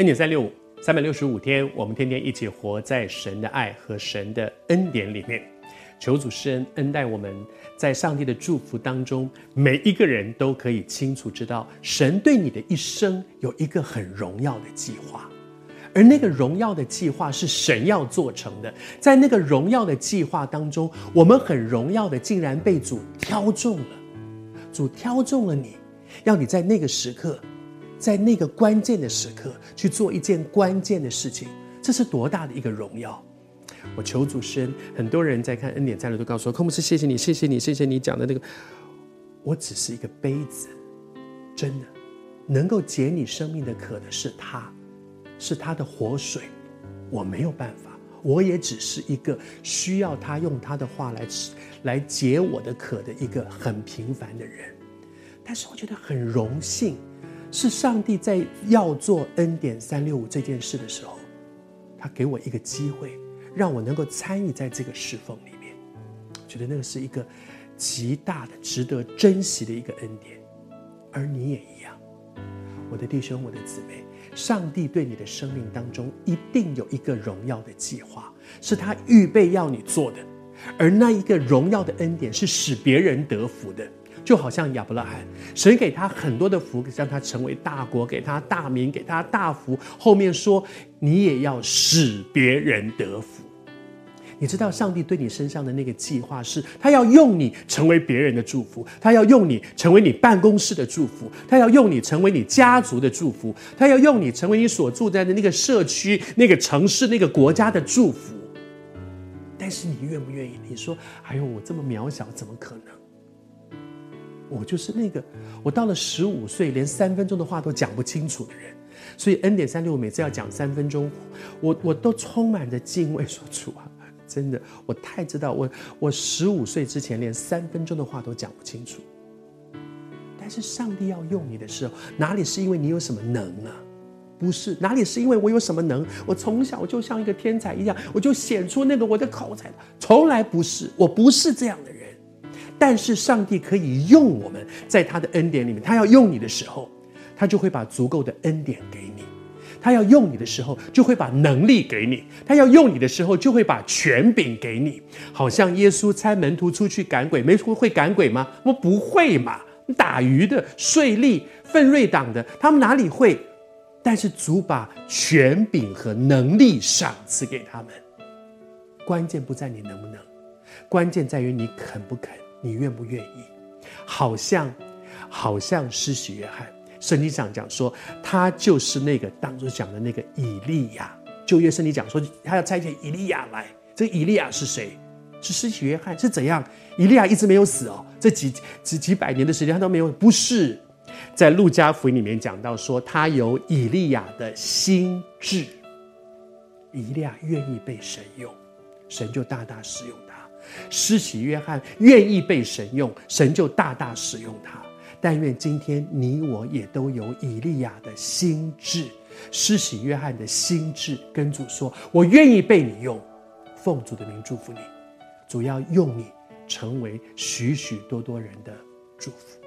恩典三六五，三百六十五天，我们天天一起活在神的爱和神的恩典里面。求主施恩恩待我们，在上帝的祝福当中，每一个人都可以清楚知道，神对你的一生有一个很荣耀的计划，而那个荣耀的计划是神要做成的。在那个荣耀的计划当中，我们很荣耀的竟然被主挑中了，主挑中了你，要你在那个时刻。在那个关键的时刻去做一件关键的事情，这是多大的一个荣耀！我求主施恩，很多人在看恩典站的都告诉我：“空牧师，谢谢你，谢谢你，谢谢你讲的那个。”我只是一个杯子，真的能够解你生命的渴的是他，是他的活水，我没有办法，我也只是一个需要他用他的话来来解我的渴的一个很平凡的人。但是我觉得很荣幸。是上帝在要做恩典三六五这件事的时候，他给我一个机会，让我能够参与在这个侍奉里面。我觉得那个是一个极大的、值得珍惜的一个恩典。而你也一样，我的弟兄、我的姊妹，上帝对你的生命当中一定有一个荣耀的计划，是他预备要你做的。而那一个荣耀的恩典是使别人得福的。就好像亚伯拉罕，神给他很多的福，让他成为大国，给他大名，给他大福。后面说，你也要使别人得福。你知道上帝对你身上的那个计划是，他要用你成为别人的祝福，他要用你成为你办公室的祝福，他要用你成为你家族的祝福，他要用你成为你所住在的那个社区、那个城市、那个国家的祝福。但是你愿不愿意？你说，哎呦，我这么渺小，怎么可能？我就是那个，我到了十五岁，连三分钟的话都讲不清楚的人，所以 N 点三六五每次要讲三分钟，我我都充满着敬畏，说主啊，真的，我太知道，我我十五岁之前连三分钟的话都讲不清楚。但是上帝要用你的时候，哪里是因为你有什么能啊？不是，哪里是因为我有什么能？我从小就像一个天才一样，我就显出那个我的口才，从来不是，我不是这样的人。但是上帝可以用我们，在他的恩典里面，他要用你的时候，他就会把足够的恩典给你；他要用你的时候，就会把能力给你；他要用你的时候，就会把权柄给你。好像耶稣差门徒出去赶鬼，没说会赶鬼吗？我不会嘛！打鱼的、税吏、奋锐党的，他们哪里会？但是主把权柄和能力赏赐给他们。关键不在你能不能，关键在于你肯不肯。你愿不愿意？好像，好像施洗约翰，圣经上讲说，他就是那个当初讲的那个以利亚。旧约圣经讲说，他要差遣以利亚来。这以利亚是谁？是施洗约翰？是怎样？以利亚一直没有死哦，这几几几百年的时间他都没有。不是，在路加福音里面讲到说，他有以利亚的心智。以利亚愿意被神用，神就大大使用他。施洗约翰愿意被神用，神就大大使用他。但愿今天你我也都有以利亚的心智，施洗约翰的心智，跟主说：“我愿意被你用。”奉主的名祝福你，主要用你成为许许多多人的祝福。